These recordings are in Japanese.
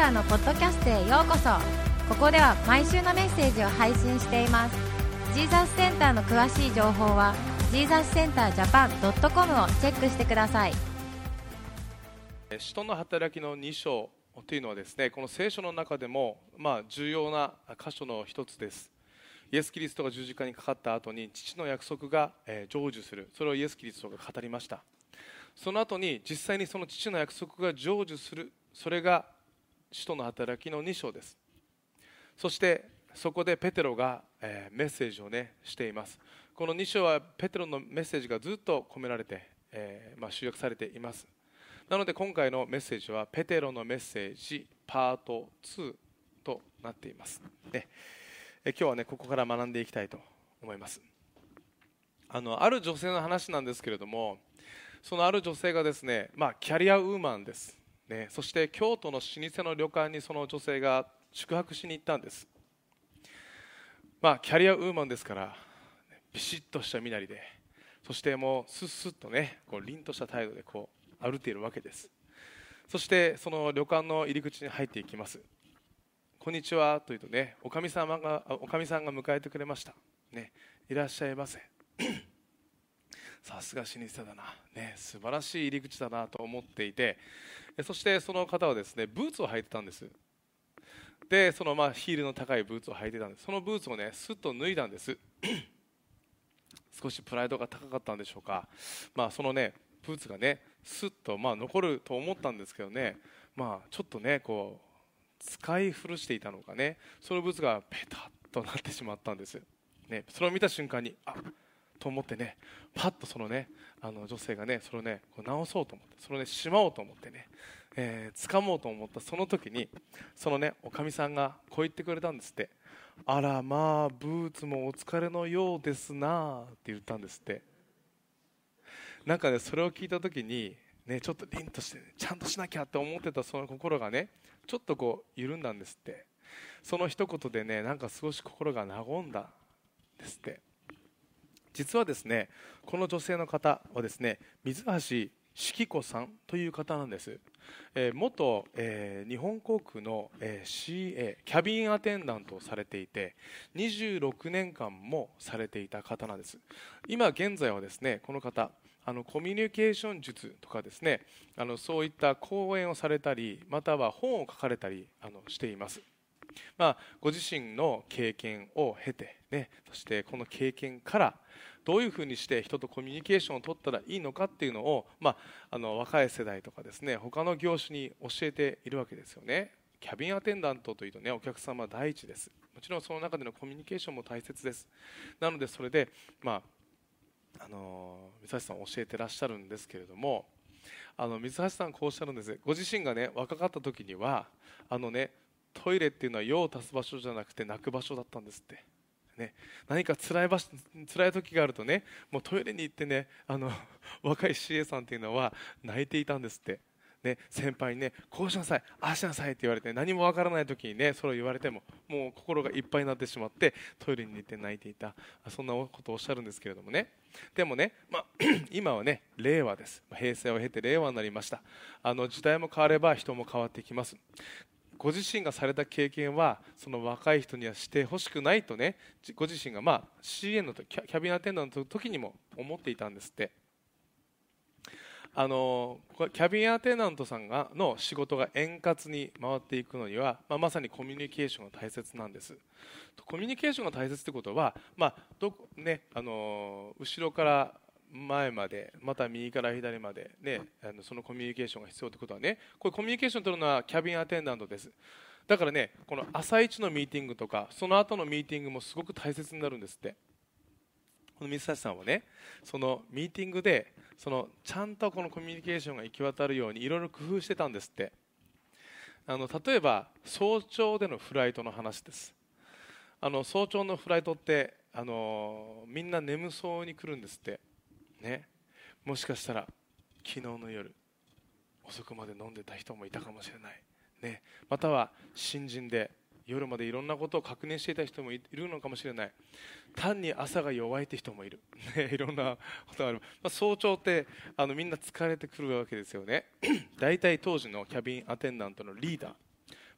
ターのポッドキャストへようこそ。ここでは毎週のメッセージを配信しています。ジーザスセンターの詳しい情報はジーザスセンタージャパン .com をチェックしてください。使徒の働きの2章というのはですねこの聖書の中でも、まあ、重要な箇所の一つです。イエス・キリストが十字架にかかった後に父の約束が、成就する。それをイエス・キリストが語りました。その後に実際にその父の約束が成就する。それが使徒の働きの2章です。そしてそこでペテロが、えー、メッセージを、ね、しています。この2章はペテロのメッセージがずっと込められて、えーまあ、集約されています。なので今回のメッセージはペテロのメッセージパート2となっています、ね、え今日はねここから学んでいきたいと思います。あのある女性の話なんですけれどもそのある女性がですね、まあ、キャリアウーマンです、ね、そして京都の老舗の旅館にその女性が宿泊しに行ったんです、まあ、キャリアウーマンですからビシッとした身なりでそしてもうスッスッとねこう凛とした態度でこう歩いているわけです。そしてその旅館の入り口に入っていきます。こんにちはと言うとねおかみ様がおかみさんが迎えてくれました。ねいらっしゃいませ。さすが老舗だな、ね、素晴らしい入り口だなと思っていてそしてその方はですねブーツを履いてたんです。でそのまあヒールの高いブーツを履いてたんです。そのブーツをねすっと脱いだんです。少しプライドが高かったんでしょうか、まあ、そのねブーツがねすっとまあ残ると思ったんですけどね、まあ、ちょっとねこう使い古していたのかね。そのブーツがペタッとなってしまったんです、ね、それを見た瞬間にあっと思ってねパッとそのねあの女性がねそれをねこう直そうと思ってそれをねしまおうと思ってね、えー、掴もうと思ったその時にそのねおかみさんがこう言ってくれたんですって。あらまあブーツもお疲れのようですなって言ったんですって。なんかねそれを聞いた時にねちょっと凛として、ね、ちゃんとしなきゃって思ってたその心がねちょっとこう緩んだんですって。その一言でねなんか少し心が和んだんですって。実はですねこの女性の方はですね水橋式子さんという方なんです、えー、元、えー、日本航空の、えー、CA キャビンアテンダントをされていて26年間もされていた方なんです。今現在はですねこの方あのコミュニケーション術とかですねあのそういった講演をされたりまたは本を書かれたりあのしています。まあ、ご自身の経験を経て、ね、そしてこの経験からどういうふうにして人とコミュニケーションを取ったらいいのかっていうのを、まあ、あの若い世代とかですね他の業種に教えているわけですよね。キャビンアテンダントというとねお客様第一です。もちろんその中でのコミュニケーションも大切です。なのでそれで、まあ、あの水橋さん教えてらっしゃるんですけれどもあの水橋さんこうおっしゃるんです。ご自身がね若かった時にはあのねトイレっていうのは用を足す場所じゃなくて泣く場所だったんですって、ね、何か辛い場所辛い時があるとねもうトイレに行ってねあの 若い CA さんっていうのは泣いていたんですって。ね、先輩にねこうしなさいああしなさいって言われて何もわからない時にねそれを言われてももう心がいっぱいになってしまってトイレに行って泣いていた。そんなことをおっしゃるんですけれどもね。でもね、まあ、今はね令和です。平成を経て令和になりました。あの時代も変われば人も変わってきます。ご自身がされた経験はその若い人にはしてほしくないとねご自身がまあ CN のキャビンアテンダントの時にも思っていたんですって。あのキャビンアテンダントさんがの仕事が円滑に回っていくのには、まあ、まさにコミュニケーションが大切なんです。コミュニケーションが大切ってことは、まあどね、あの後ろから前までまた右から左まで、ね、あのそのコミュニケーションが必要ということはねこれコミュニケーションを取るのはキャビンアテンダントです。だからねこの朝一のミーティングとかその後のミーティングもすごく大切になるんですって。この水橋さんはねそのミーティングでそのちゃんとこのコミュニケーションが行き渡るようにいろいろ工夫してたんですって。あの例えば早朝でのフライトの話です。あの早朝のフライトってあのみんな眠そうに来るんですってね、もしかしたら昨日の夜遅くまで飲んでた人もいたかもしれない、ね、または新人で夜までいろんなことを確認していた人もいるのかもしれない。単に朝が弱いって人もいる、ね、いろんなことがある、まあ、早朝ってあのみんな疲れてくるわけですよね。大体当時のキャビンアテンダントのリーダー。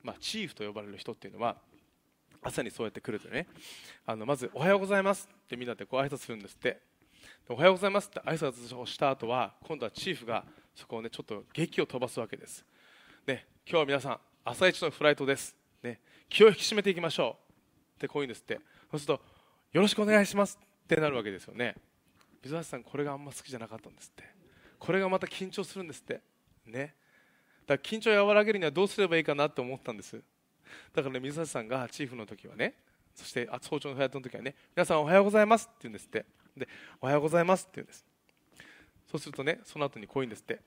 まあ、チーフと呼ばれる人っていうのは朝にそうやって来るとねあのまず「おはようございます」ってみんなでこう挨拶するんですって。おはようございます。って挨拶をした後は今度はチーフがそこをねちょっと劇を飛ばすわけです、ね、今日は皆さん朝一のフライトです、ね、気を引き締めていきましょう。ってこういうんですって。そうするとよろしくお願いしますってなるわけですよね。水橋さんこれがあんま好きじゃなかったんですって。これがまた緊張するんですって。ね。だから緊張を和らげるにはどうすればいいかなって思ったんです。だからね水橋さんがチーフの時はねそして早朝のフライトの時はね皆さんおはようございますって言うんですって。でおはようございますって言うんです。そうするとねその後にこういうんですって。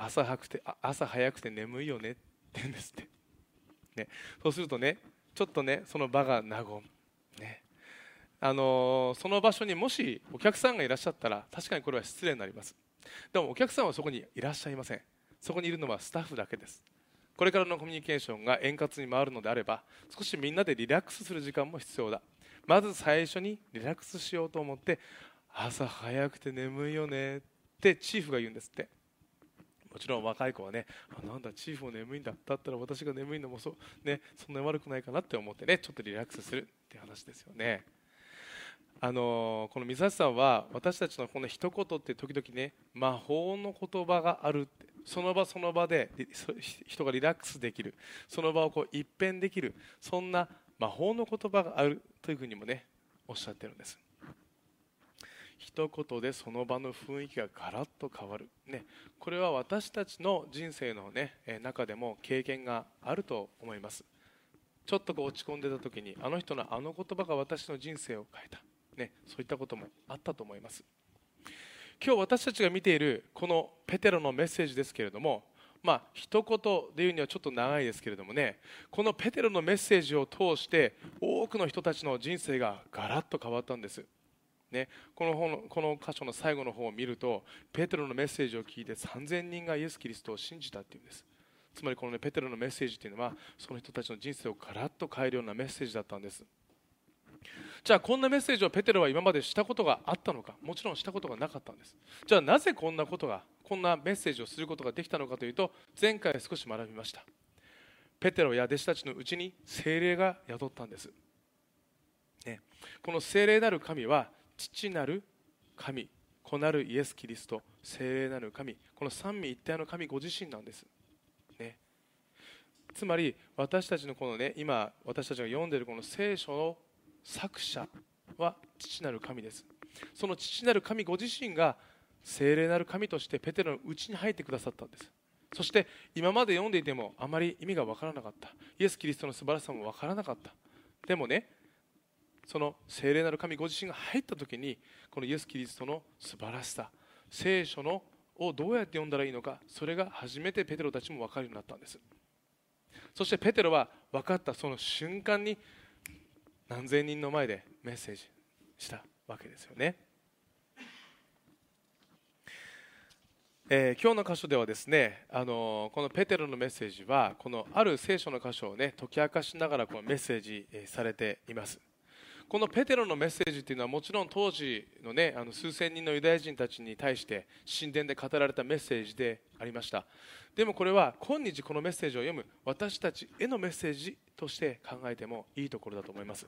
朝早くて朝早くて眠いよねって言うんですって、ね、そうするとねちょっとねその場が和む、ね。あのー、その場所にもしお客さんがいらっしゃったら確かにこれは失礼になります。でもお客さんはそこにいらっしゃいません。そこにいるのはスタッフだけです。これからのコミュニケーションが円滑に回るのであれば少しみんなでリラックスする時間も必要だ。まず最初にリラックスしようと思って朝早くて眠いよねってチーフが言うんですって。もちろん若い子はねあなんだチーフも眠いんだだったら私が眠いのもそ,、ね、そんなに悪くないかなって思ってねちょっとリラックスするって話ですよね。あのこの水橋さんは私たちのこの一言って時々ね魔法の言葉があるってその場その場で人がリラックスできるその場をこう一変できるそんな魔法の言葉があるというふうにもねおっしゃってるんです。一言でその場の雰囲気がガラッと変わる、ね、これは私たちの人生の、ね、中でも経験があると思います。ちょっとこう落ち込んでた時にあの人のあの言葉が私の人生を変えた、ね、そういったこともあったと思います。今日私たちが見ているこのペテロのメッセージですけれどもまあ一言で言うにはちょっと長いですけれどもね。このペテロのメッセージを通して多くの人たちの人生がガラッと変わったんです、ね、この本この箇所の最後の方を見るとペテロのメッセージを聞いて3000人がイエス・キリストを信じたっていうんです。つまりこの、ね、ペテロのメッセージというのはその人たちの人生をガラッと変えるようなメッセージだったんです。じゃあこんなメッセージをペテロは今までしたことがあったのか。もちろんしたことがなかったんです。じゃあなぜこんなことがこんなメッセージをすることができたのかというと前回少し学びました。ペテロや弟子たちのうちに精霊が宿ったんです、ね、この精霊なる神は父なる神子なるイエス・キリスト精霊なる神この三位一体の神ご自身なんです、ね、つまり私たちのこのね今私たちが読んでいるこの聖書の作者は父なる神です。その父なる神ご自身が聖霊なる神としてペテロのうちに入ってくださったんです。そして今まで読んでいてもあまり意味が分からなかった。イエス・キリストの素晴らしさも分からなかった。でもねその聖霊なる神ご自身が入った時にこのイエス・キリストの素晴らしさ聖書のをどうやって読んだらいいのかそれが初めてペテロたちも分かるようになったんです。そしてペテロは分かったその瞬間に何千人の前でメッセージしたわけですよね、えー、今日の箇所ではですねあのこのペテロのメッセージはこのある聖書の箇所をね解き明かしながらこのメッセージされています。このペテロのメッセージというのはもちろん当時の,、ね、あの数千人のユダヤ人たちに対して神殿で語られたメッセージでありました。でもこれは今日このメッセージを読む私たちへのメッセージとして考えてもいいところだと思います、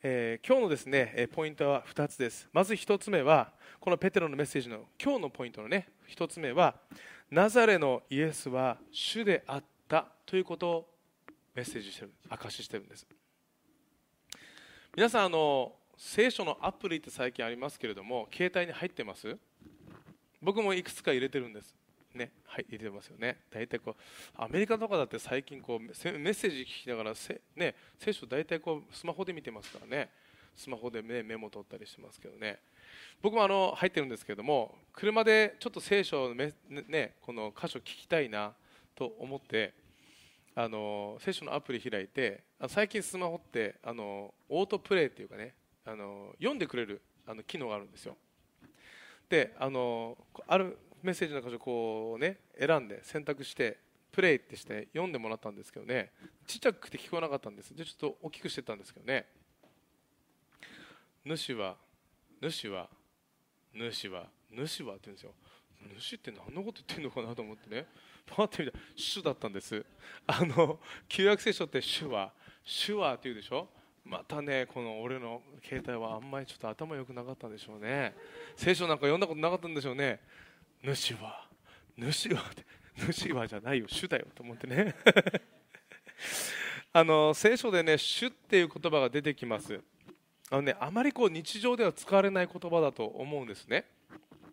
えー、今日のですねポイントは2つです。まず1つ目はこのペテロのメッセージの今日のポイントのね1つ目はナザレのイエスは主であったということをメッセージしてる証ししてるんです。皆さんあの聖書のアプリって最近ありますけれども携帯に入ってます？僕もいくつか入れてるんです。ね、はい、入れてますよね。大体こうアメリカとかだって最近こうメッセージ聞きながらせ、ね、聖書大体こうスマホで見てますからね。スマホで、ね、メモ取ったりしてますけどね。僕もあの入ってるんですけれども車でちょっと聖書のね、ね、この箇所聞きたいなと思ってあの聖書のアプリ開いて最近スマホってあのオートプレイっていうかねあの読んでくれるあの機能があるんですよ。であのあるメッセージの箇所こうね選んで選択してプレイってして読んでもらったんですけどね。ちっちゃくて聞こえなかったんです。でちょっと大きくしてたんですけどね。主は主は主は主はって言うんですよ。主って何のこと言ってんのかなと思ってね。パッて見たら主だったんです。あの旧約聖書って主は主はって言うでしょ。またねこの俺の携帯はあんまりちょっと頭良くなかったんでしょうね。聖書なんか読んだことなかったんでしょうね。主は主は 主はじゃないよ主だよと思ってね。あの聖書でね主っていう言葉が出てきます。あのねあまりこう日常では使われない言葉だと思うんですね。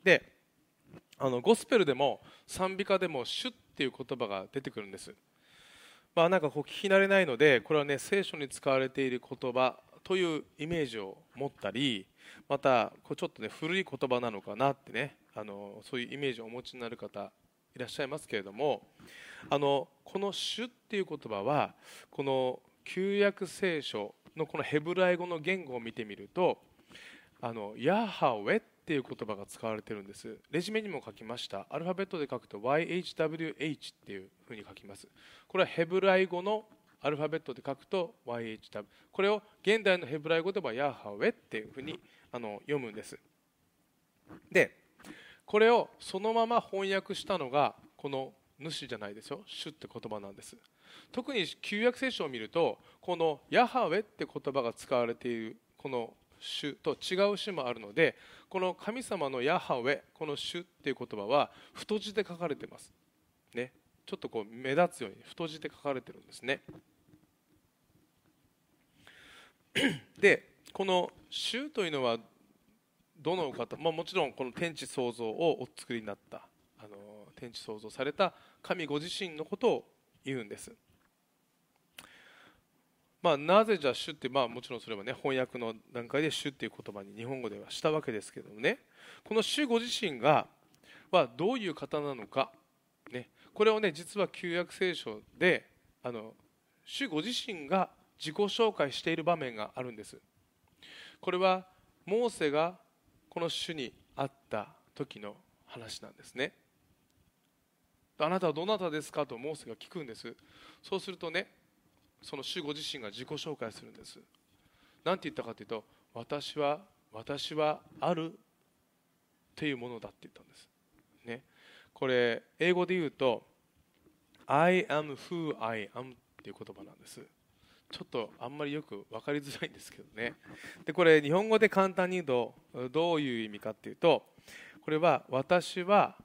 であのゴスペルでも賛美歌でも主っていう言葉が出てくるんです。まあなんかこう聞き慣れないのでこれはね聖書に使われている言葉というイメージを持ったりまたこうちょっとね古い言葉なのかなってねあのそういうイメージをお持ちになる方いらっしゃいますけれどもあのこの「主」っていう言葉はこの旧約聖書のこのヘブライ語の言語を見てみるとあのヤハウェっていう言葉が使われてるんです。レジュメにも書きました。アルファベットで書くと YHWH っていうふうに書きます。これはヘブライ語のアルファベットで書くと YHW これを現代のヘブライ語ではヤハウェっていうふうにあの読むんです。でこれをそのまま翻訳したのがこの主じゃないですよ。主って言葉なんです。特に旧約聖書を見るとこのヤハウェって言葉が使われているこの主と違う主もあるのでこの神様のヤハウェこの主っていう言葉は太字で書かれてます。ね。ちょっとこう目立つように太字で書かれてるんですね。でこの主というのはどの方、まあ、もちろんこの天地創造をお作りになったあの天地創造された神ご自身のことを言うんです、まあ、なぜじゃ主って、まあ、もちろんそれはね翻訳の段階で主っていう言葉に日本語ではしたわけですけどもね。この主ご自身がはどういう方なのか、ね、これをね実は旧約聖書であの主ご自身が自己紹介している場面があるんです。これはモーセがこの主に会った時の話なんですね。あなたはどなたですかとモーセが聞くんです。そうするとねその主ご自身が自己紹介するんです。何て言ったかというと私は私はあるっていうものだって言ったんです。ね。これ英語で言うと I am who I am っていう言葉なんです。ちょっとあんまりよく分かりづらいんですけどね。でこれ日本語で簡単に言うとどういう意味かっていうとこれは私は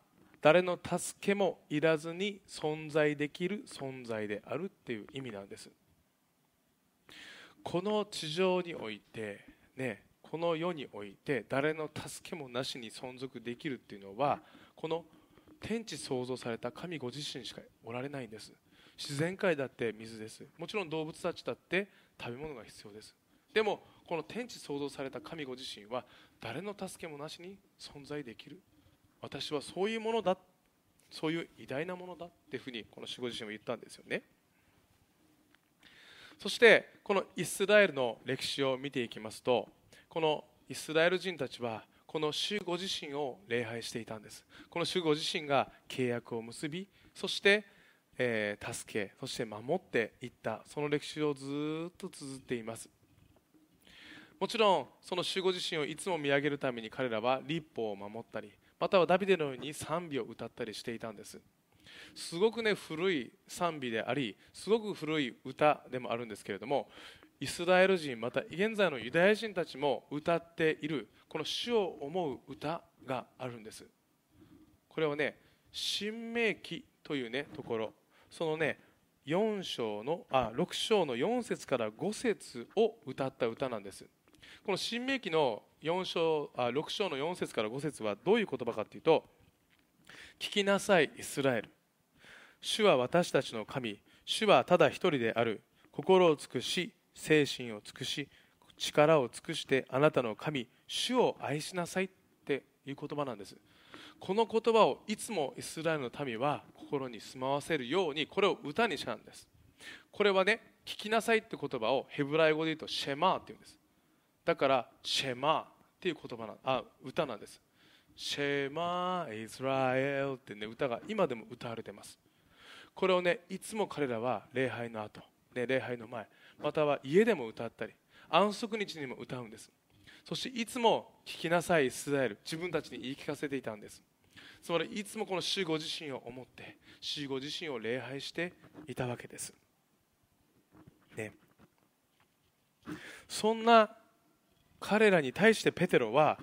誰の助けもいらずに存在できる存在であるっていう意味なんです。この地上においてねこの世において誰の助けもなしに存続できるっていうのはこの天地創造された神ご自身しかおられないんです。自然界だって水です。もちろん動物たちだって食べ物が必要です。でもこの天地創造された神ご自身は誰の助けもなしに存在できる。私はそういうものだ。そういう偉大なものだっていうふうにこの守護自身も言ったんですよね。そしてこのイスラエルの歴史を見ていきますとこのイスラエル人たちはこの主ご自身を礼拝していたんです。この主ご自身が契約を結びそしてえー、助けそして守っていった。その歴史をずっと綴っています。もちろんその守護自身をいつも見上げるために彼らは立法を守ったりまたはダビデのように賛美を歌ったりしていたんです。すごくね古い賛美でありすごく古い歌でもあるんですけれどもイスラエル人また現在のユダヤ人たちも歌っているこの主を思う歌があるんです。これはね新明記というねところ。そのね4章のあ6章の4節から5節を歌った歌なんです。この新明記の4章あ6章の4節から5節はどういう言葉かというと聞きなさいイスラエル。主は私たちの神。主はただ一人である。心を尽くし精神を尽くし力を尽くしてあなたの神。主を愛しなさいっていう言葉なんです。この言葉をいつもイスラエルの民は心に住まわせるようにこれを歌にしたんです。これはね聞きなさいって言葉をヘブライ語で言うとシェマーって言うんです。だからシェマーっていう言葉なあ歌なんです。シェマーイスラエルってね歌が今でも歌われてます。これをねいつも彼らは礼拝の後、ね、礼拝の前または家でも歌ったり安息日にも歌うんです。そしていつも聞きなさいイスラエル自分たちに言い聞かせていたんです。つまりいつもこの主ご自身を思って主ご自身を礼拝していたわけです、ね、そんな彼らに対してペテロは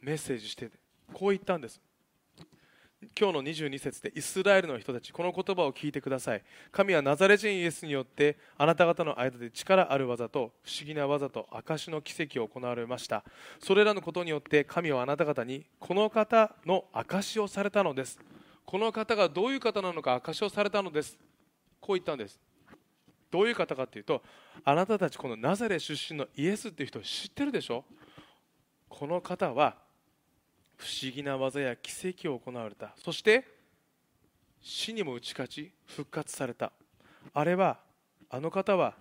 メッセージしてこう言ったんです。今日の22節でイスラエルの人たちこの言葉を聞いてください。神はナザレ人イエスによってあなた方の間で力ある技と不思議な技と証の奇跡を行われました。それらのことによって神はあなた方にこの方の証をされたのです。この方がどういう方なのか証をされたのです。こう言ったんです。どういう方かというとあなたたちこのナザレ出身のイエスっていう人知ってるでしょ？この方は不思議な技や奇跡を行われた。そして死にも打ち勝ち復活された。あれはあの方は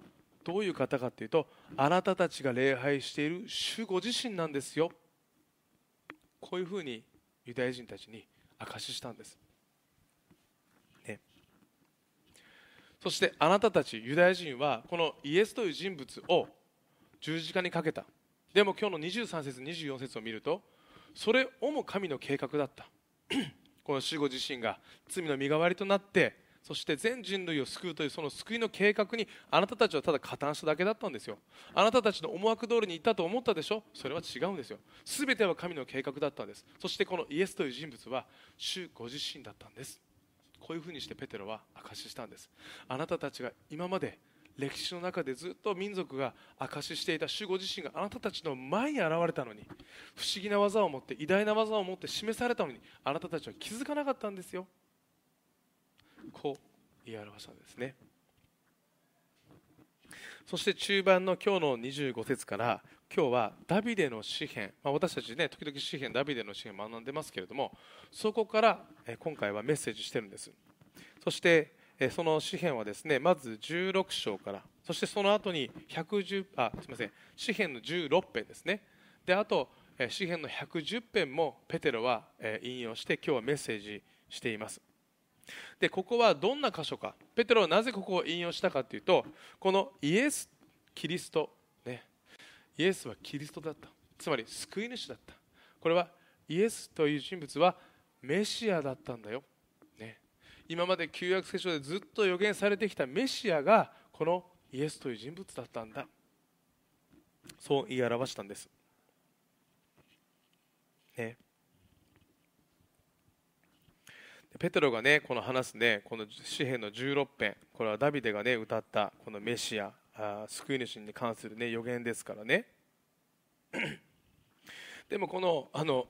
どういう方かというとあなたたちが礼拝している主ご自身なんですよ。こういうふうにユダヤ人たちに証ししたんです、ね、そしてあなたたちユダヤ人はこのイエスという人物を十字架にかけた。でも今日の23節24節を見るとそれをも神の計画だった。この主護自身が罪の身代わりとなってそして全人類を救うというその救いの計画にあなたたちはただ加担しただけだったんですよ。あなたたちの思惑通りにいったと思ったでしょ？それは違うんですよ。全ては神の計画だったんです。そしてこのイエスという人物は主ご自身だったんです。こういうふうにしてペテロは証ししたんです。あなたたちが今まで歴史の中でずっと民族が証ししていた主ご自身があなたたちの前に現れたのに不思議な技を持って偉大な技を持って示されたのにあなたたちは気づかなかったんですよ。こう言い表したんですね。そして中盤の今日の25節から今日はダビデの詩篇、まあ、私たちね時々詩篇ダビデの詩篇学んでますけれどもそこから今回はメッセージしてるんです。そしてその詩篇はですねまず16章からそしてその後に110あすみません詩篇の16編ですね。であと詩篇の110編もペテロは引用して今日はメッセージしています。でここはどんな箇所か。ペテロはなぜここを引用したかというとこのイエス・キリスト、ね、イエスはキリストだった。つまり救い主だった。これはイエスという人物はメシアだったんだよ。今まで旧約聖書でずっと予言されてきたメシアがこのイエスという人物だったんだ。そう言い表したんです、ね、ペテロがねこの話すねこの詩篇の16編これはダビデがね歌ったこのメシアあ救い主に関するね予言ですからね。でもこのあの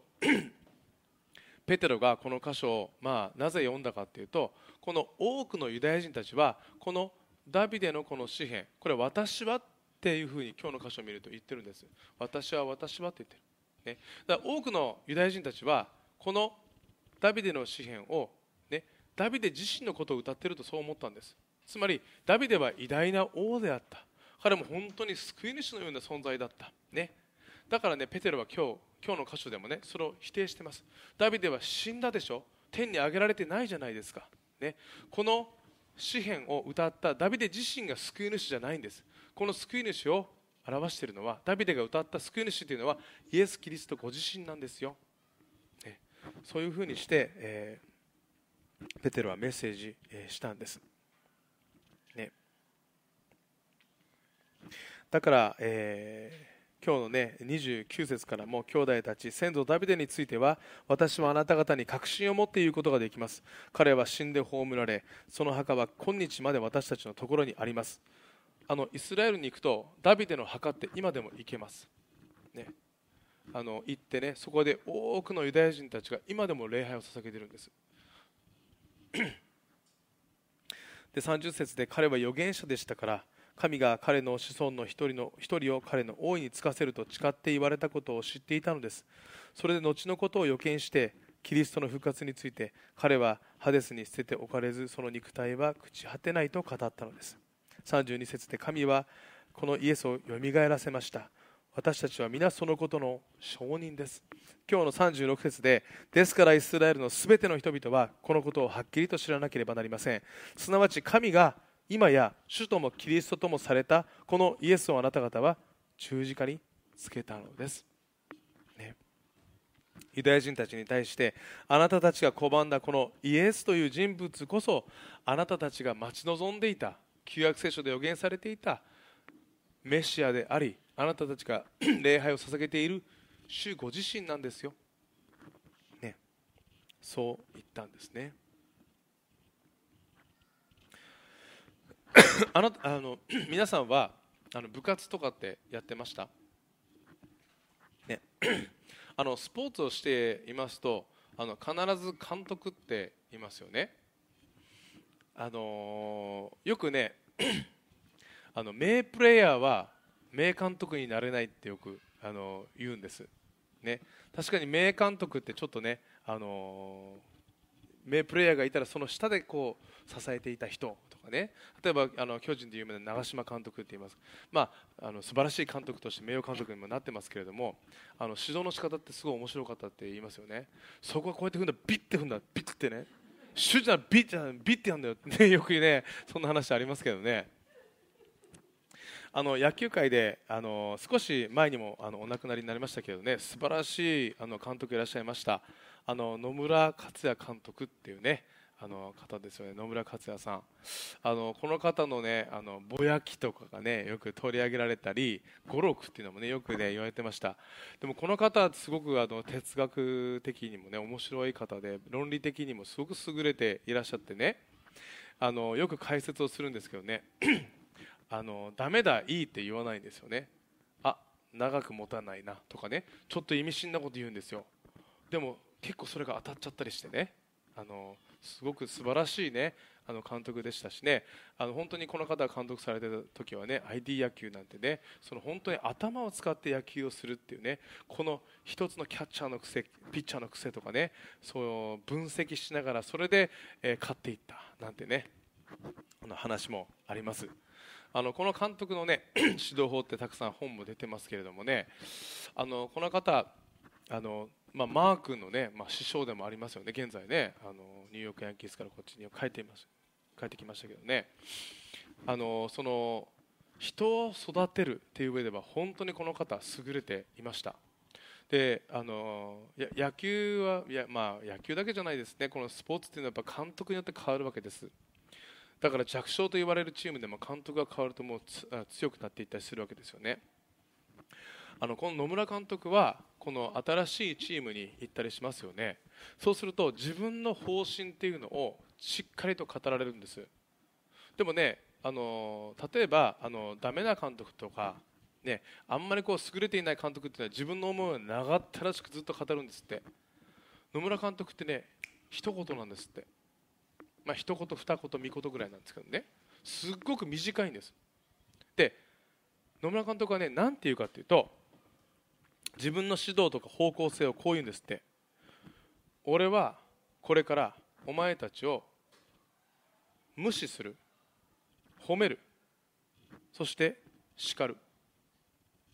ペテロがこの箇所を、まあ、なぜ読んだかというとこの多くのユダヤ人たちはこのダビデのこの詩篇これ私はっていうふうに今日の箇所を見ると言ってるんです。私は私はって言ってる、ね、だから多くのユダヤ人たちはこのダビデの詩篇を、ね、ダビデ自身のことを歌ってるとそう思ったんです。つまりダビデは偉大な王であった。彼も本当に救い主のような存在だった、ね、だからねペテロは今日今日の箇所でもねそれを否定してます。ダビデは死んだでしょ？天に上げられてないじゃないですか、ね、この詩篇を歌ったダビデ自身が救い主じゃないんです。この救い主を表しているのはダビデが歌った救い主というのはイエス・キリストご自身なんですよ、ね、そういうふうにして、えー、ペテロはメッセージ、えー、したんです、ね、だから、えー今日のね29節からも兄弟たち先祖ダビデについては私はあなた方に確信を持って言うことができます。彼は死んで葬られその墓は今日まで私たちのところにあります。あのイスラエルに行くとダビデの墓って今でも行けます、ね、あの行ってねそこで多くのユダヤ人たちが今でも礼拝を捧げてるんです。で30節で彼は預言者でしたから神が彼の子孫の一人の一人を彼の王位に就かせると誓って言われたことを知っていたのです。それで後のことを予見してキリストの復活について彼はハデスに捨てておかれずその肉体は朽ち果てないと語ったのです。32節で神はこのイエスをよみがえらせました。私たちは皆そのことの証人です。今日の36節でですからイスラエルのすべての人々はこのことをはっきりと知らなければなりません。すなわち神が今や主ともキリストともされたこのイエスをあなた方は十字架につけたのです、ね、ユダヤ人たちに対してあなたたちが拒んだこのイエスという人物こそあなたたちが待ち望んでいた旧約聖書で予言されていたメシアでありあなたたちが 礼拝を捧げている主ご自身なんですよ、ね、そう言ったんですね。あ なあの 皆さんはあの部活とかってやってました？ね。あのスポーツをしていますとあの必ず監督っていますよね。あのよくねあの名プレーヤーは名監督になれないってよくあの言うんです、ね、確かに名監督ってちょっとね、あの名プレーヤーがいたらその下でこう支えていた人とかね。例えばあの巨人で有名な長嶋監督って言います、まあ、あの素晴らしい監督として名誉監督にもなってますけれどもあの指導の仕方ってすごい面白かったって言いますよね。そこはこうやって踏んだビッて踏んだビッてね。主じゃビッじゃビッてやんだよって、ね、よくね。そんな話ありますけどね。あの野球界であの少し前にもあのお亡くなりになりましたけどね素晴らしいあの監督いらっしゃいました。あの野村克也監督っていうねあの方ですよね。野村克也さん。あのこの方のねあのぼやきとかがねよく取り上げられたり語録っていうのもねよくね言われてました。でもこの方すごくあの哲学的にもね面白い方で論理的にもすごく優れていらっしゃってねあのよく解説をするんですけどね。あのダメだいいって言わないんですよね。あ長く持たないなとかね。ちょっと意味深なこと言うんですよ。でも結構それが当たっちゃったりしてね。あのすごく素晴らしいねあの監督でしたしね。あの本当にこの方が監督されてた時はね ID 野球なんてねその本当に頭を使って野球をするっていうねこの一つのキャッチャーの癖ピッチャーの癖とかねそう分析しながらそれで、えー、勝っていったなんてねあの話もあります。あのこの監督のね 指導法ってたくさん本も出てますけれどもねあのこの方あのまあ、マー君のね、まあ、師匠でもありますよね、現在ね、あのニューヨークヤンキースからこっちに帰ってます帰ってきましたけどね、あのその人を育てるっていう上では本当にこの方、優れていました。であの野球はいや、まあ、野球だけじゃないですね、このスポーツっていうのはやっぱ監督によって変わるわけです。だから弱小と言われるチームでも監督が変わるともう強くなっていったりするわけですよね。あのこの野村監督はこの新しいチームに行ったりしますよね。そうすると自分の方針っていうのをしっかりと語られるんです。でもねあの例えばあのダメな監督とかね、あんまりこう優れていない監督っていうのは自分の思いを長ったらしくずっと語るんですって。野村監督ってね一言なんですって。まあ一言二言三言ぐらいなんですけどね。すっごく短いんです。で野村監督はね何て言うかっていうと自分の指導とか方向性をこう言うんですって。俺はこれからお前たちを無視する。褒める。そして叱る。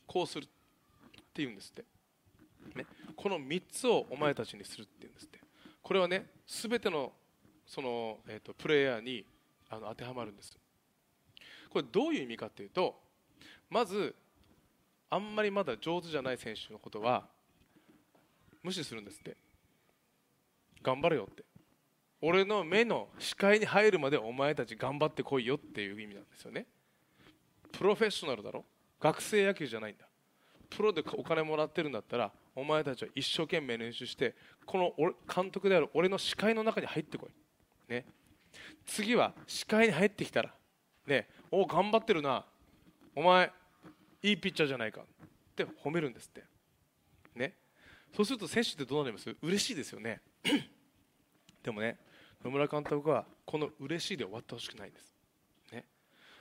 こうする。って言うんですって、ね、この3つをお前たちにするって言うんですって。これはね全てのその、えーと、プレイヤーにあの当てはまるんです。これどういう意味かというとまずあんまりまだ上手じゃない選手のことは無視するんですって。頑張れよって。俺の目の視界に入るまでお前たち頑張ってこいよっていう意味なんですよね。プロフェッショナルだろ？学生野球じゃないんだ。プロでお金もらってるんだったらお前たちは一生懸命練習してこの俺監督である俺の視界の中に入ってこい、ね、次は視界に入ってきたら、ね、お頑張ってるな。お前いいピッチャーじゃないか。って褒めるんですって。ね。そうすると選手ってどうなります？嬉しいですよね。でもね野村監督はこの嬉しいで終わってほしくないんです、ね、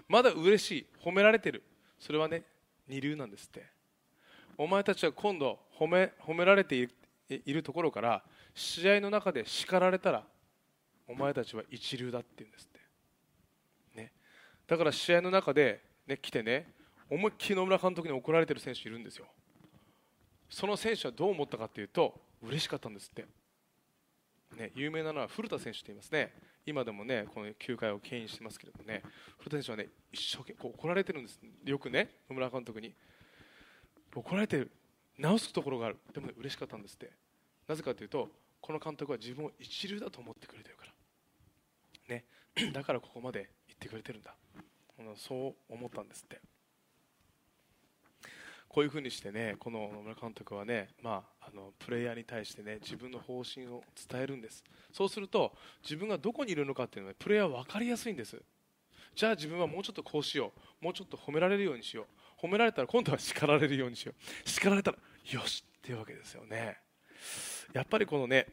まだ嬉しい褒められてる。それはね二流なんですって。お前たちは今度褒め褒められているところから試合の中で叱られたらお前たちは一流だって言うんですって、ね、だから試合の中で、ね、来てね思いっきり野村監督に怒られてる選手いるんですよ。その選手はどう思ったかというと嬉しかったんですって、ね、有名なのは古田選手と言いますね。今でもねこの球界を牽引してますけれどもね。古田選手はね一生懸命怒られてるんです。よくね野村監督に。怒られてる。直すところがある。でも、ね、嬉しかったんですって。なぜかというとこの監督は自分を一流だと思ってくれてるから。だからここまで言ってくれてるんだ。そう思ったんですって。こういうふうにしてねこの野村監督はね、まあ、あのプレイヤーに対してね自分の方針を伝えるんです。そうすると自分がどこにいるのかっていうのはプレイヤー分かりやすいんです。じゃあ自分はもうちょっとこうしよう。もうちょっと褒められるようにしよう。褒められたら今度は叱られるようにしよう。叱られたらよしっていうわけですよね。やっぱりこのね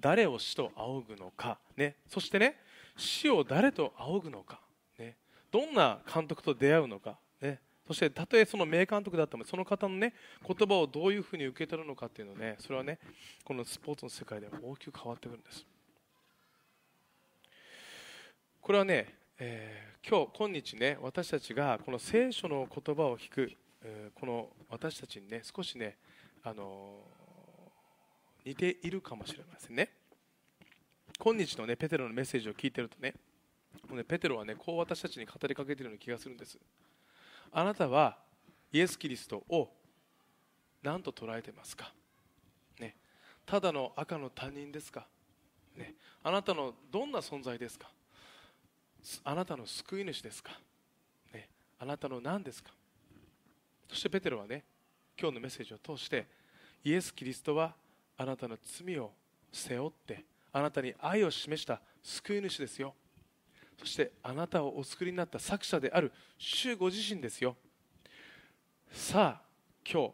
誰を死と仰ぐのか、ね、そしてね死を誰と仰ぐのか、ね、どんな監督と出会うのか、ね、そしてたとえその名監督だってもその方のね言葉をどういうふうに受け取るのかっていうのねそれはねこのスポーツの世界では大きく変わってくるんです。これはね、えー、今日今日ね私たちがこの聖書の言葉を聞く、えー、この私たちにね少しねあのー、似ているかもしれませんね。今日のねペテロのメッセージを聞いてるとねもうねペテロはねこう私たちに語りかけているような気がするんです。あなたはイエス・キリストを何と捉えてますか、ね、ただの赤の他人ですか、ね、あなたのどんな存在ですか？あなたの救い主ですか、ね、あなたの何ですか？そしてペテロはね今日のメッセージを通してイエス・キリストはあなたの罪を背負ってあなたに愛を示した救い主ですよ。そしてあなたをお作りになった作者である主ご自身ですよ。さあ今日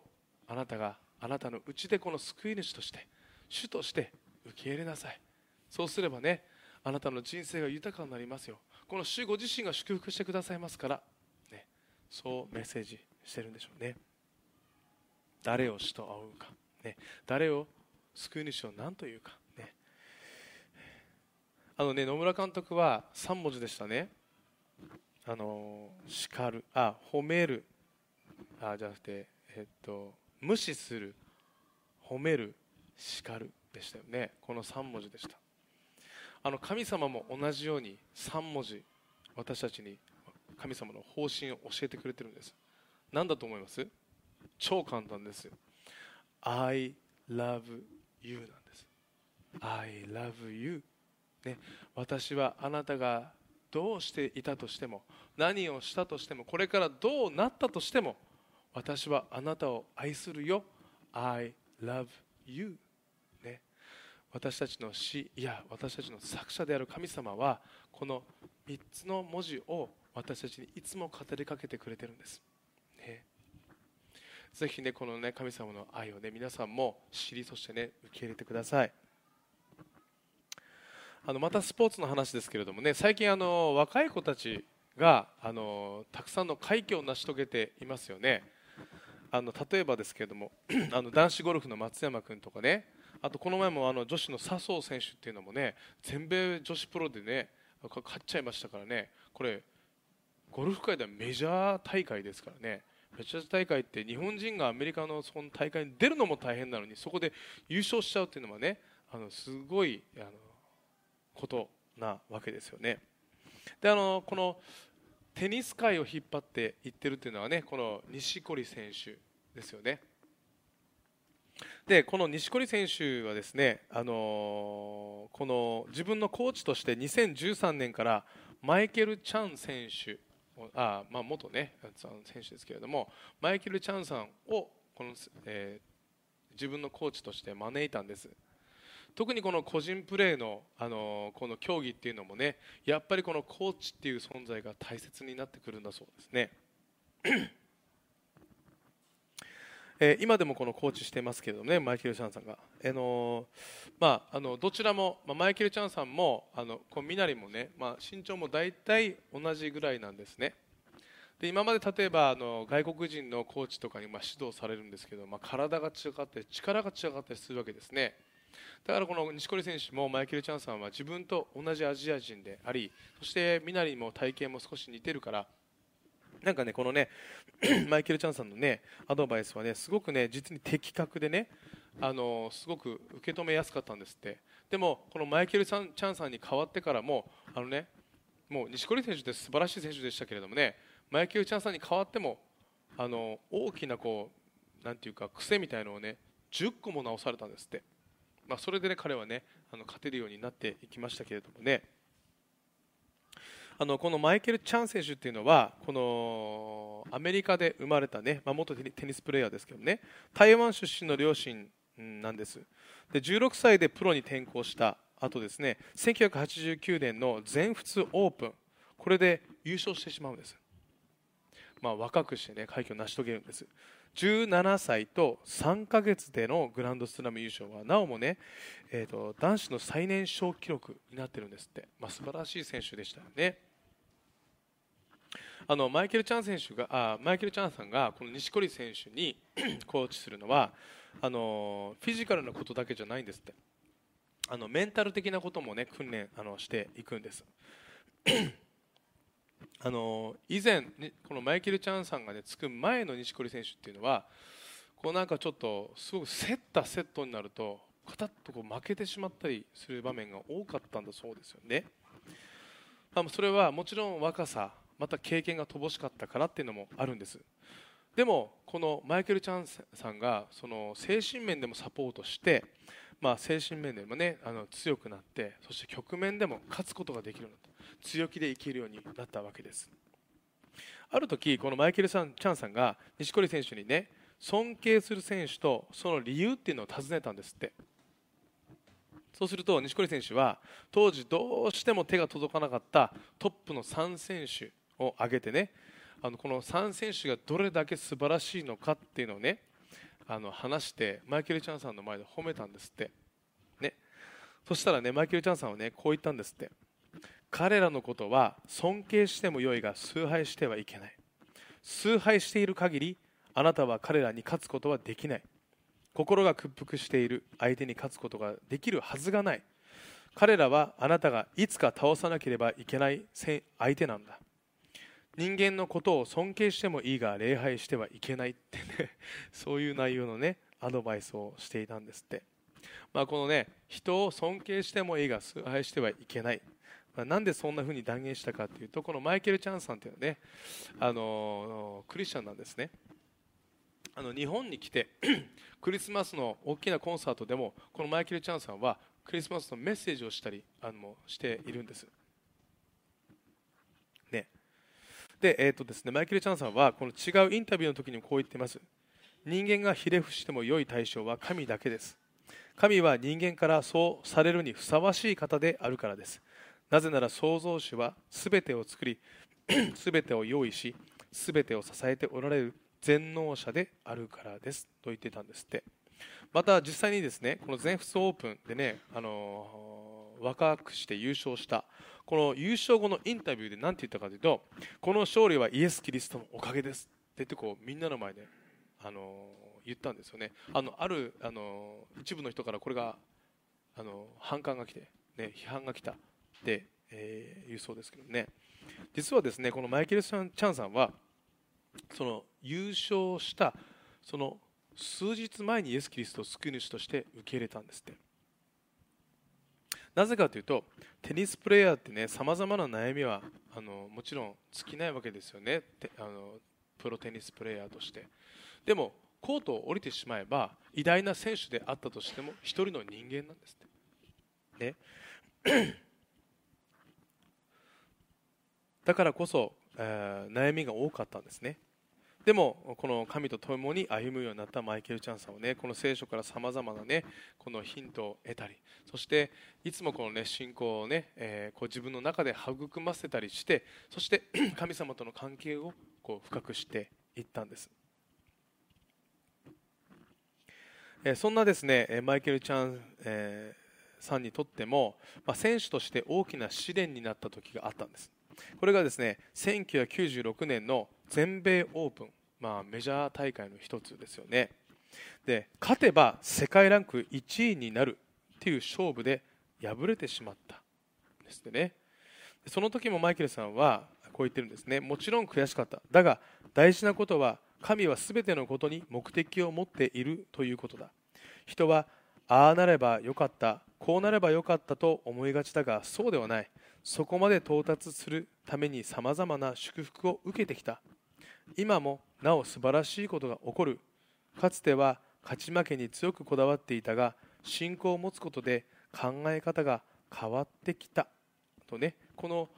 あなたがあなたのうちでこの救い主として主として受け入れなさい。そうすればねあなたの人生が豊かになりますよ。この主ご自身が祝福してくださいますから、ね、そうメッセージしてるんでしょうね。誰を主と仰ぐか、ね、誰を救い主を何というか。ね。あのね野村監督は3文字でしたね。あの叱る。あ褒める。あじゃなくてえっと無視する。褒める。叱る。でしたよね。この3文字でした。あの神様も同じように3文字私たちに神様の方針を教えてくれてるんです。何だと思います？超簡単です I love you なんです。I love you. ね、私はあなたがどうしていたとしても何をしたとしてもこれからどうなったとしても私はあなたを愛するよ。I love you、ね、私たちの死いや私たちの作者である神様はこの3つの文字を私たちにいつも語りかけてくれてるんです、ぜひねこのね神様の愛をね皆さんも知りそしてね受け入れてください。あのまたスポーツの話ですけれどもね最近あの若い子たちがあのたくさんの快挙を成し遂げていますよね。あの例えばですけれども あの男子ゴルフの松山君とかねあとこの前もあの女子の笹生選手っていうのもね全米女子プロでね勝っちゃいましたからね。これゴルフ界ではメジャー大会ですからね。メジャー大会って日本人がアメリカのその大会に出るのも大変なのにそこで優勝しちゃうっていうのはねあのすごいあのことなわけですよね。であのこのテニス界を引っ張っていってるっていうのはねこの錦織選手ですよね。でこの錦織選手はですね、あのこの自分のコーチとして2013年からマイケル・チャン選手あ、まあ、元、ね、選手ですけれどもマイケル・チャンさんをこの、えー、自分のコーチとして招いたんです。特にこの個人プレーのあのこの競技っていうのもねやっぱりこのコーチっていう存在が大切になってくるんだそうですね。えー、今でもこのコーチしてますけどねマイケル・チャンさんが、あの、まあ、あのどちらも、まあ、マイケル・チャンさんもあのこうミナリもね、まあ、身長も大体同じぐらいなんですね。で今まで例えばあの外国人のコーチとかにま指導されるんですけど、まあ、体が違ったり力が違ったりするわけですね。だからこの錦織選手もマイケル・チャンさんは自分と同じアジア人でありそしてミナリも体型も少し似てるからなんかねこのね マイケル・チャンさんのねアドバイスはねすごくね実に的確でねあのすごく受け止めやすかったんですって。でもこのマイケル・チャンさんに変わってからもあのねもう錦織選手って素晴らしい選手でしたけれどもねマイケル・チャンさんに変わってもあの大きなこうなんていうか癖みたいのをね10個も直されたんですって、まあ、それで、ね、彼は、ね、あの勝てるようになっていきましたけれどもね。あのこのマイケル・チャン選手っていうのはこのアメリカで生まれた、ねまあ、元テニスプレーヤーですけどね台湾出身の両親なんです。で16歳でプロに転向した後ですね1989年の全仏オープンこれで優勝してしまうんです、まあ、若くしてね快挙を成し遂げるんです。17歳と3ヶ月でのグランドスラム優勝はなおもね、えーと、男子の最年少記録になってるんですって、まあ、素晴らしい選手でしたよね。あのマイケル・チャン選手があマイケル・チャンさんがこの錦織選手に コーチするのはあのフィジカルなことだけじゃないんですってあのメンタル的なことも、ね、訓練あのしていくんです あの以前、このマイケル・チャンさんが、ね、つく前の錦織選手っていうのはこうなんかちょっとすごく競ったセットになるとカタッとこう負けてしまったりする場面が多かったんだそうですよね。あ、それはもちろん若さまた経験が乏しかったからっていうのもあるんです。でもこのマイケル・チャンさんがその精神面でもサポートして、まあ、精神面でもねあの強くなってそして局面でも勝つことができるようになった。強気で生きるようになったわけです。ある時このマイケル・チャンさんが錦織選手にね尊敬する選手とその理由っていうのを尋ねたんですって。そうすると錦織選手は当時どうしても手が届かなかったトップの3選手を挙げてねあのこの3選手がどれだけ素晴らしいのかっていうのをねあの話してマイケル・チャンさんの前で褒めたんですって、ね、そしたらねマイケル・チャンさんはねこう言ったんですって。彼らのことは尊敬してもよいが崇拝してはいけない。崇拝している限りあなたは彼らに勝つことはできない。心が屈服している相手に勝つことができるはずがない。彼らはあなたがいつか倒さなければいけない相手なんだ。人間のことを尊敬してもいいが礼拝してはいけないってね そういう内容のねアドバイスをしていたんですって、まあ、このね人を尊敬してもいいが崇拝してはいけない、まあ、なんでそんな風に断言したかというとこのマイケル・チャンさんというのはねあのクリスチャンなんですね。あの日本に来て クリスマスの大きなコンサートでもこのマイケル・チャンさんはクリスマスのメッセージをしたりあのしているんです。で、えーとですね、マイケル・チャンさんはこの違うインタビューの時にこう言っています。人間がひれ伏しても良い対象は神だけです。神は人間からそうされるにふさわしい方であるからです。なぜなら創造主は全てを作り 全てを用意し全てを支えておられる全能者であるからです。と言ってたんですって。また実際にですねこの全仏オープンでね、あのー、若くして優勝した。この優勝後のインタビューで何て言ったかというとこの勝利はイエス・キリストのおかげですって言ってこうみんなの前であの言ったんですよね。あのあるあの一部の人からこれがあの反感が来て、ね、批判が来たって、えー、言うそうですけどね。実はですねこのマイケル・チャンさんはその優勝したその数日前にイエス・キリストを救い主として受け入れたんですって。なぜかというとテニスプレーヤーってねさまざまな悩みはあのもちろん尽きないわけですよね。あのプロテニスプレーヤーとして。でもコートを降りてしまえば偉大な選手であったとしても一人の人間なんですね。だからこそ、えー、悩みが多かったんですね。でもこの神と共に歩むようになったマイケル・チャンさんはねこの聖書からさまざまなねこのヒントを得たりそしていつもこのね信仰をね、えー、こう自分の中で育ませたりしてそして 神様との関係をこう深くしていったんです、えー、そんなですねマイケル・チャン、えー、さんにとっても、まあ、選手として大きな試練になった時があったんです。これがですね1996年の全米オープン、まあ、メジャー大会の一つですよね。で勝てば世界ランク1位になるっていう勝負で敗れてしまったですね。その時もマイケルさんはこう言ってるんですね。もちろん悔しかった。だが大事なことは神は全てのことに目的を持っているということだ。人はああなればよかったこうなればよかったと思いがちだがそうではない。そこまで到達するためにさまざまな祝福を受けてきた。今もなお素晴らしいことが起こる。かつては勝ち負けに強くこだわっていたが信仰を持つことで考え方が変わってきた。とねこの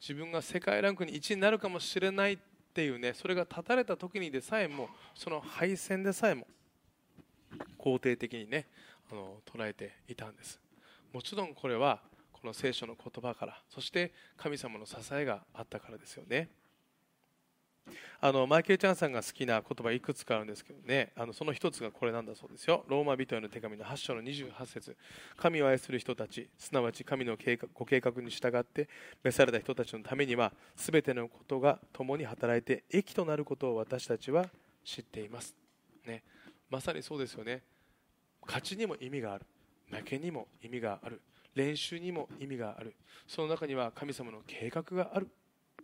自分が世界ランクに1位になるかもしれないっていうねそれが断たれた時にでさえもその敗戦でさえも肯定的にねあの捉えていたんです。もちろんこれはこの聖書の言葉からそして神様の支えがあったからですよね。あのマイケル・チャンさんが好きな言葉いくつかあるんですけどね。あのその一つがこれなんだそうですよ。ローマ人への手紙の8章の28節。神を愛する人たちすなわち神の計画ご計画に従って召された人たちのためには全てのことが共に働いて益となることを私たちは知っています、ね、まさにそうですよね。勝ちにも意味がある。負けにも意味がある。練習にも意味がある。その中には神様の計画がある、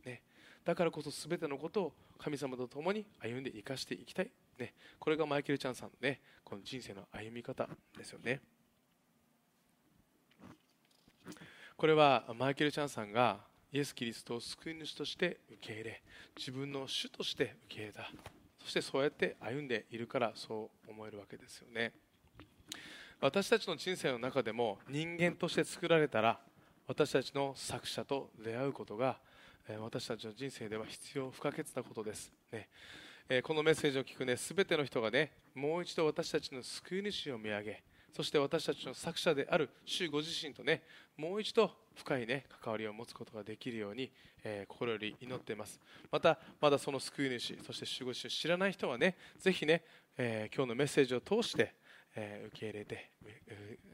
ね、だからこそ全てのことを神様と共に歩んで生かしていきたい、ね、これがマイケル・チャンさんの、ね、この人生の歩み方ですよね。これはマイケル・チャンさんがイエス・キリストを救い主として受け入れ自分の主として受け入れた。そしてそうやって歩んでいるからそう思えるわけですよね。私たちの人生の中でも人間として作られたら私たちの作者と出会うことが私たちの人生では必要不可欠なことです、ね。このメッセージを聞くね全ての人がねもう一度私たちの救い主を見上げそして私たちの作者である主ご自身とねもう一度深いね関わりを持つことができるように、えー、心より祈っています。またまだその救い主そして主ご自身を知らない人はねぜひね、えー、今日のメッセージを通して、え、受け入れて、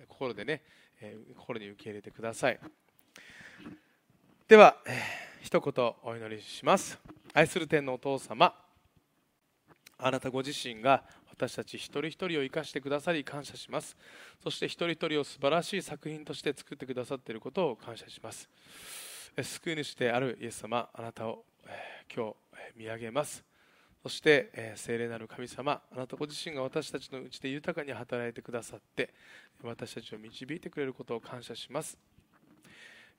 心でね、え心に受け入れてください。では、えー一言お祈りします。愛する天のお父様あなたご自身が私たち一人一人を生かしてくださり感謝します。そして一人一人を素晴らしい作品として作ってくださっていることを感謝します。救い主であるイエス様あなたを今日見上げます。そしてえ聖霊なる神様あなたご自身が私たちのうちで豊かに働いてくださって私たちを導いてくれることを感謝します。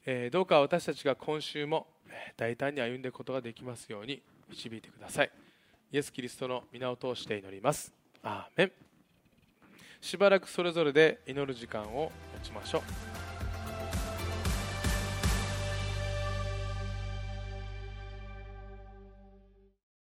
えどうか私たちが今週も大胆に歩んでいくことができますように導いてください。イエス・キリストの皆を通して祈ります。アーメン。しばらくそれぞれで祈る時間を持ちましょう。